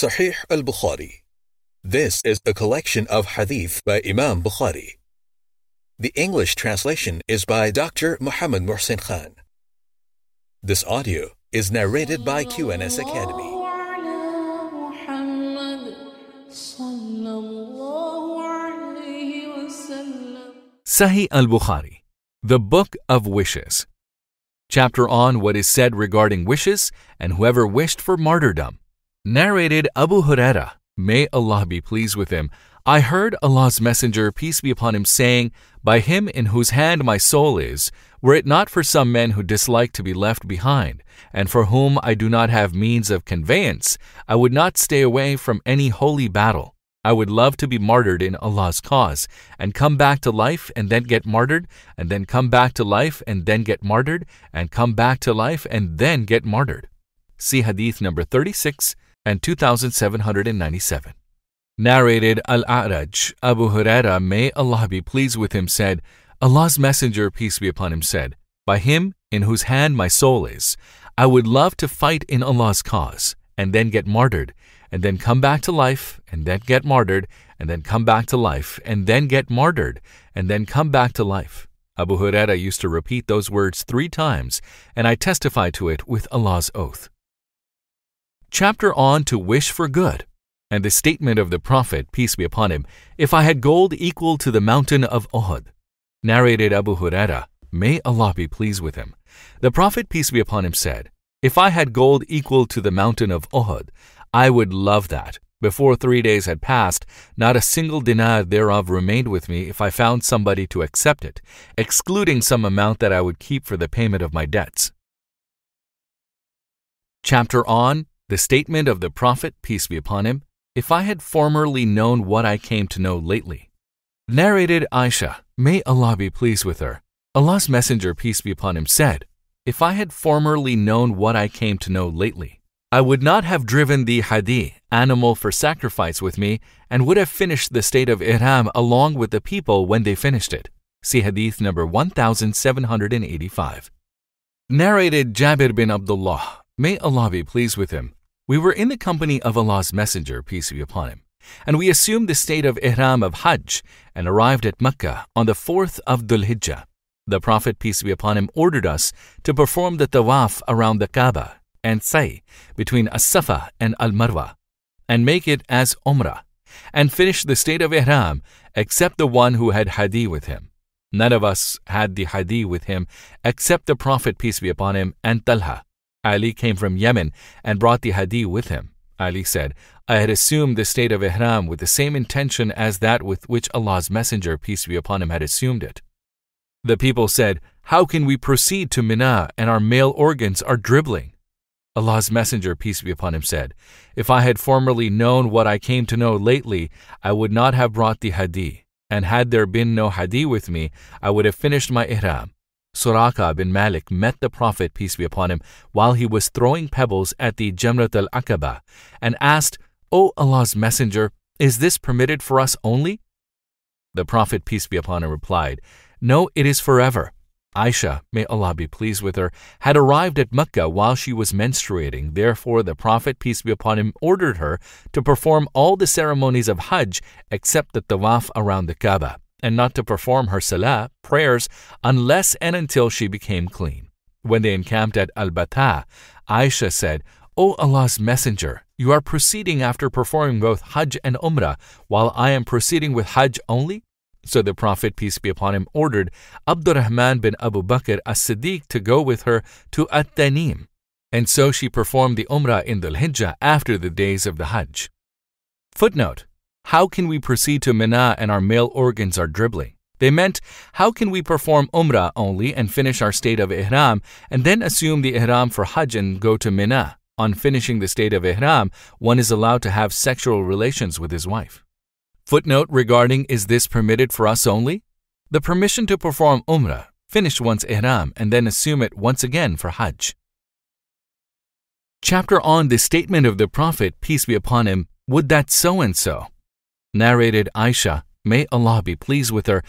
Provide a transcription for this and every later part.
Sahih al Bukhari. This is a collection of hadith by Imam Bukhari. The English translation is by Dr. Muhammad Muhsin Khan. This audio is narrated by QNS Academy. Sahih al Bukhari, the Book of Wishes. Chapter on what is said regarding wishes and whoever wished for martyrdom. Narrated Abu Huraira, may Allah be pleased with him. I heard Allah's Messenger, peace be upon him, saying, By him in whose hand my soul is, were it not for some men who dislike to be left behind, and for whom I do not have means of conveyance, I would not stay away from any holy battle. I would love to be martyred in Allah's cause, and come back to life and then get martyred, and then come back to life and then get martyred, and come back to life and then get martyred. See Hadith number 36 and 2797. Narrated Al A'raj, Abu Huraira, may Allah be pleased with him, said, Allah's Messenger, peace be upon him, said, By him in whose hand my soul is, I would love to fight in Allah's cause, and then get martyred, and then come back to life, and then get martyred, and then come back to life, and then get martyred, and then come back to life. Abu Huraira used to repeat those words three times, and I testify to it with Allah's oath. Chapter on to wish for good, and the statement of the Prophet, peace be upon him, if I had gold equal to the mountain of Uhud. Narrated Abu Huraira, may Allah be pleased with him. The Prophet, peace be upon him, said, If I had gold equal to the mountain of Uhud, I would love that. Before three days had passed, not a single dinar thereof remained with me if I found somebody to accept it, excluding some amount that I would keep for the payment of my debts. Chapter on the statement of the Prophet, peace be upon him, if I had formerly known what I came to know lately. Narrated Aisha, may Allah be pleased with her. Allah's Messenger, peace be upon him, said, If I had formerly known what I came to know lately, I would not have driven the hadi, animal for sacrifice, with me, and would have finished the state of ihram along with the people when they finished it. See Hadith number 1785. Narrated Jabir bin Abdullah, may Allah be pleased with him. We were in the company of Allah's Messenger, peace be upon him, and we assumed the state of ihram of Hajj and arrived at Mecca on the fourth of Dhul Hijjah. The Prophet, peace be upon him, ordered us to perform the tawaf around the Kaaba and Sa'i between As-Safa and Al-Marwa, and make it as Umrah, and finish the state of ihram except the one who had hadi with him. None of us had the hadi with him except the Prophet, peace be upon him, and Talha. Ali came from Yemen and brought the hadi with him. Ali said, I had assumed the state of ihram with the same intention as that with which Allah's Messenger, peace be upon him, had assumed it. The people said, How can we proceed to Mina and our male organs are dribbling? Allah's Messenger, peace be upon him, said, If I had formerly known what I came to know lately, I would not have brought the hadi, and had there been no hadi with me, I would have finished my ihram. Suraqa bin Malik met the Prophet, peace be upon him, while he was throwing pebbles at the Jamrat al Aqaba, and asked, O Allah's Messenger, is this permitted for us only? The Prophet, peace be upon him, replied, No, it is forever. Aisha, may Allah be pleased with her, had arrived at Mecca while she was menstruating. Therefore, the Prophet, peace be upon him, ordered her to perform all the ceremonies of Hajj except the tawaf around the Kaaba and not to perform her salah, prayers, unless and until she became clean. When they encamped at Al Batha, Aisha said, O Allah's Messenger, you are proceeding after performing both Hajj and Umrah, while I am proceeding with Hajj only? So the Prophet, peace be upon him, ordered Abdurrahman bin Abu Bakr as Siddiq to go with her to At Tanim. And so she performed the Umrah in the Hijjah after the days of the Hajj. Footnote how can we proceed to Mina and our male organs are dribbling? They meant, how can we perform Umrah only and finish our state of Ihram and then assume the Ihram for Hajj and go to Mina? On finishing the state of Ihram, one is allowed to have sexual relations with his wife. Footnote regarding is this permitted for us only? The permission to perform Umrah, finish one's Ihram, and then assume it once again for Hajj. Chapter on the statement of the Prophet, peace be upon him, would that so and so. Narrated Aisha, may Allah be pleased with her,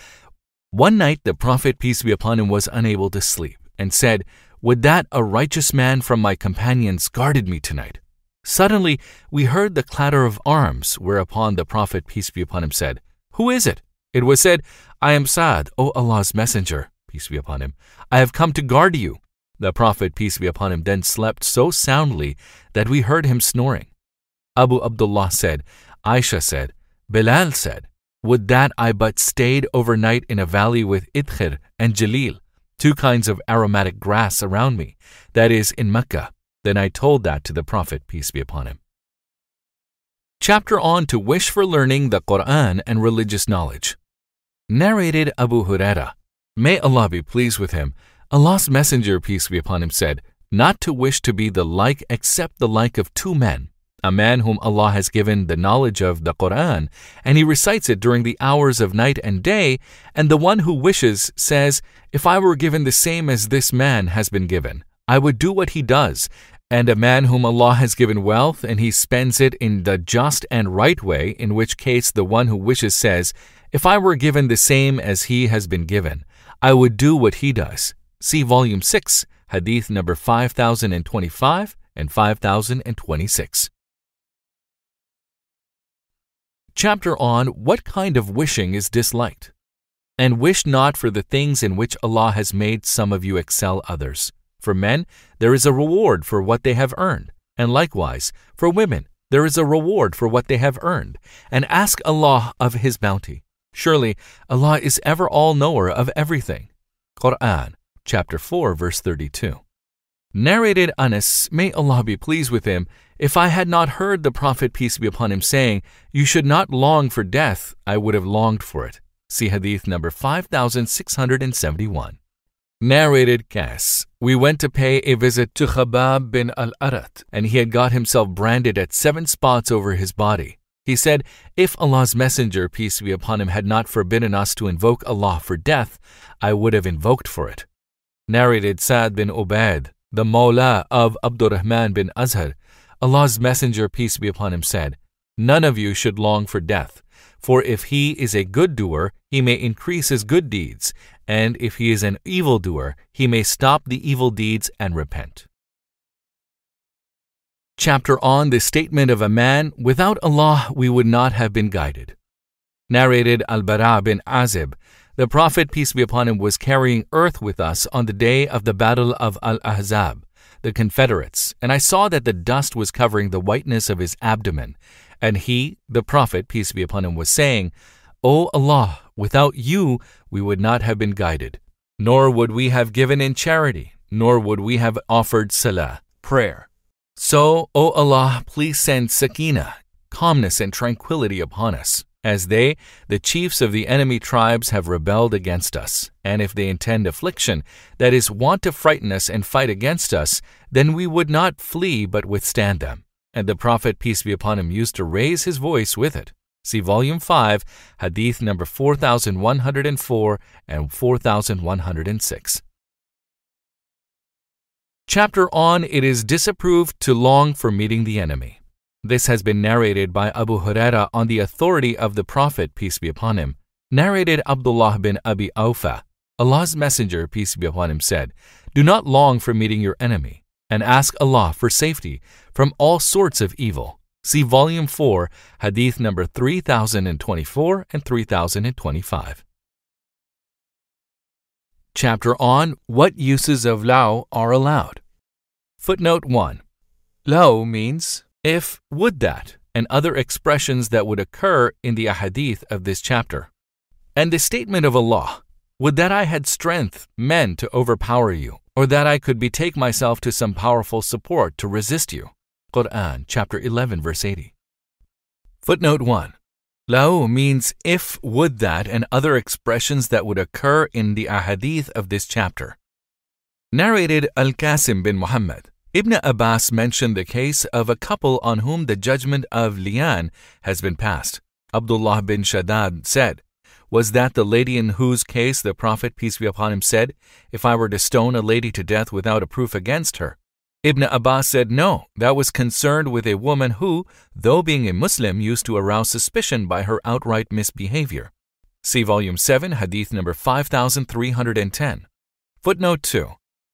one night the Prophet, peace be upon him, was unable to sleep and said, Would that a righteous man from my companions guarded me tonight. Suddenly, we heard the clatter of arms, whereupon the Prophet, peace be upon him, said, Who is it? It was said, I am Sa'd, O Allah's Messenger, peace be upon him. I have come to guard you. The Prophet, peace be upon him, then slept so soundly that we heard him snoring. Abu Abdullah said, Aisha said, Bilal said, Would that I but stayed overnight in a valley with Idhkhir and Jalil, two kinds of aromatic grass around me, that is, in Mecca. Then I told that to the Prophet, peace be upon him. Chapter on to wish for learning the Quran and religious knowledge. Narrated Abu Huraira. May Allah be pleased with him. Allah's Messenger, peace be upon him, said, Not to wish to be the like except the like of two men, a man whom Allah has given the knowledge of the Quran, and he recites it during the hours of night and day, and the one who wishes says, If I were given the same as this man has been given, I would do what he does, and a man whom Allah has given wealth and he spends it in the just and right way, in which case the one who wishes says, If I were given the same as he has been given, I would do what he does. See Volume 6, Hadith number 5025 and 5026. Chapter on What kind of wishing is disliked. And wish not for the things in which Allah has made some of you excel others. For men, there is a reward for what they have earned, and likewise, for women, there is a reward for what they have earned, and ask Allah of His bounty. Surely Allah is ever all knower of everything. Quran, chapter 4, verse 32. Narrated Anas, may Allah be pleased with him, if I had not heard the Prophet, peace be upon him, saying, You should not long for death, I would have longed for it. See Hadith number 5671. Narrated Qais, we went to pay a visit to Khabbab bin al-Arat, and he had got himself branded at seven spots over his body. He said, If Allah's Messenger, peace be upon him, had not forbidden us to invoke Allah for death, I would have invoked for it. Narrated Sa'd bin Ubaid, the Mawla of Abdurrahman bin Azhar, Allah's Messenger, peace be upon him, said, None of you should long for death, for if he is a good doer, he may increase his good deeds, and if he is an evil doer, he may stop the evil deeds and repent. Chapter on the statement of a man, without Allah we would not have been guided. Narrated Al Bara bin Azib, the Prophet, peace be upon him, was carrying earth with us on the day of the battle of Al Ahzab, the Confederates, and I saw that the dust was covering the whiteness of his abdomen. And he, the Prophet, peace be upon him, was saying, O Allah, without you we would not have been guided, nor would we have given in charity, nor would we have offered salah, prayer. So, O Allah, please send sakina, calmness and tranquility upon us, as they, the chiefs of the enemy tribes, have rebelled against us. And if they intend affliction, that is, want to frighten us and fight against us, then we would not flee but withstand them. And the Prophet, peace be upon him, used to raise his voice with it. See Volume 5, Hadith number 4104 and 4106. Chapter on It is disapproved to long for meeting the enemy. This has been narrated by Abu Huraira on the authority of the Prophet, peace be upon him. Narrated Abdullah bin Abi Awfa. Allah's Messenger, peace be upon him, said, Do not long for meeting your enemy, and ask Allah for safety from all sorts of evil. See Volume 4, Hadith number 3024 and 3025. Chapter on What Uses of Lau Are Allowed. Footnote 1. Lau means if, would that, and other expressions that would occur in the ahadith of this chapter. And the statement of Allah, would that I had strength, men, to overpower you, or that I could betake myself to some powerful support to resist you. Quran, chapter 11, verse 80. Footnote 1. Lau means if, would that, and other expressions that would occur in the ahadith of this chapter. Narrated Al Qasim bin Muhammad. Ibn Abbas mentioned the case of a couple on whom the judgment of li'an has been passed. Abdullah bin Shaddad said, Was that the lady in whose case the Prophet, peace be upon him, said, If I were to stone a lady to death without a proof against her? Ibn Abbas said, No, that was concerned with a woman who, though being a Muslim, used to arouse suspicion by her outright misbehavior. See Volume 7, Hadith number 5310. Footnote 2.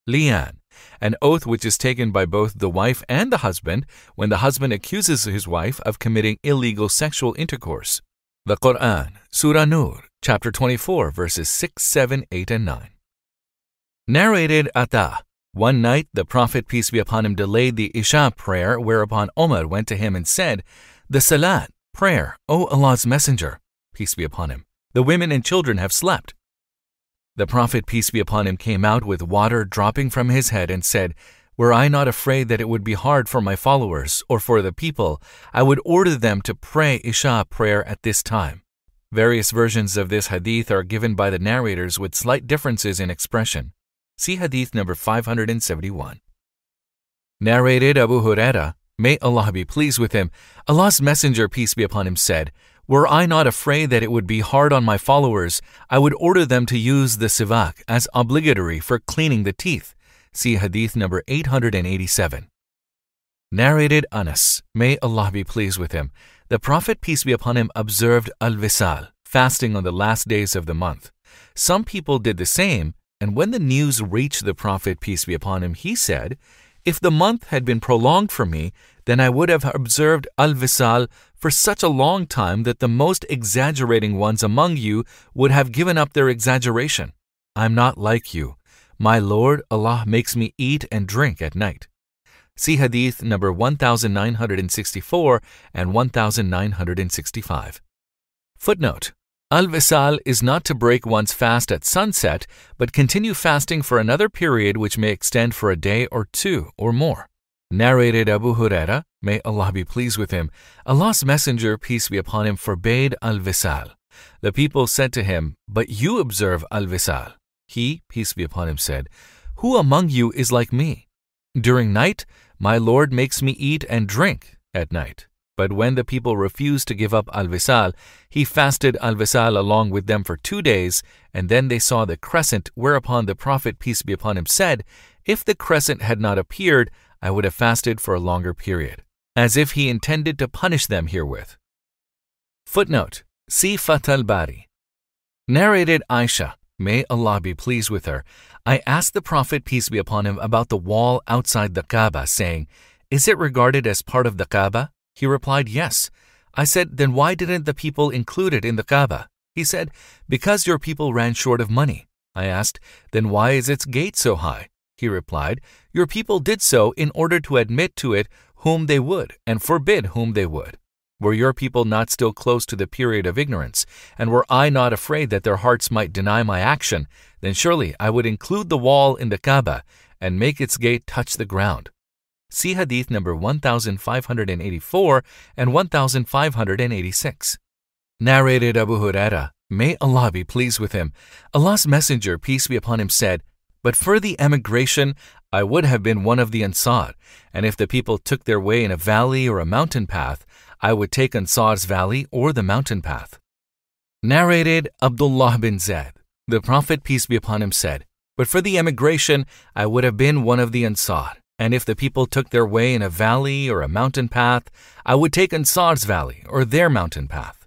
Li'an an oath which is taken by both the wife and the husband when the husband accuses his wife of committing illegal sexual intercourse. The Quran, Surah Nur, chapter 24, verses 6, 7, 8, and 9. Narrated Ata. One night the Prophet, peace be upon him, delayed the Isha prayer, whereupon Omar went to him and said, The Salat, prayer, O Allah's Messenger, peace be upon him, the women and children have slept. The Prophet, peace be upon him, came out with water dropping from his head and said, Were I not afraid that it would be hard for my followers or for the people, I would order them to pray Isha prayer at this time. Various versions of this hadith are given by the narrators with slight differences in expression. See hadith number 571. Narrated Abu Huraira, may Allah be pleased with him, Allah's Messenger, peace be upon him, said, were I not afraid that it would be hard on my followers, I would order them to use the siwak as obligatory for cleaning the teeth. See Hadith number 887. Narrated Anas, may Allah be pleased with him, the Prophet, peace be upon him, observed al-Wisal, fasting on the last days of the month. Some people did the same, and when the news reached the Prophet, peace be upon him, he said, If the month had been prolonged for me, then I would have observed al-Wisal for such a long time that the most exaggerating ones among you would have given up their exaggeration. I'm not like you. My Lord Allah makes me eat and drink at night. See Hadith number 1964 and 1965. Footnote Al Wisal is not to break one's fast at sunset, but continue fasting for another period which may extend for a day or two or more. Narrated Abu Huraira, may Allah be pleased with him, Allah's Messenger, peace be upon him, forbade al-Wisal. The people said to him, But you observe al-Wisal. He, peace be upon him, said, Who among you is like me? During night, my Lord makes me eat and drink at night. But when the people refused to give up al-Wisal, he fasted al-Wisal along with them for two days, and then they saw the crescent, whereupon the Prophet, peace be upon him, said, If the crescent had not appeared, I would have fasted for a longer period, as if he intended to punish them herewith. Footnote See Fath al Bari. Narrated Aisha, may Allah be pleased with her, I asked the Prophet, peace be upon him, about the wall outside the Kaaba, saying, Is it regarded as part of the Kaaba? He replied, Yes. I said, Then why didn't the people include it in the Kaaba? He said, Because your people ran short of money. I asked, Then why is its gate so high? He replied, Your people did so in order to admit to it whom they would and forbid whom they would. Were your people not still close to the period of ignorance, and were I not afraid that their hearts might deny my action, then surely I would include the wall in the Kaaba and make its gate touch the ground. See Hadith number 1584 and 1586. Narrated Abu Huraira, may Allah be pleased with him, Allah's Messenger, peace be upon him, said, but for the emigration, I would have been one of the Ansar, and if the people took their way in a valley or a mountain path, I would take Ansar's valley or the mountain path. Narrated Abdullah bin Zaid. The Prophet, peace be upon him, said, But for the emigration, I would have been one of the Ansar, and if the people took their way in a valley or a mountain path, I would take Ansar's valley or their mountain path.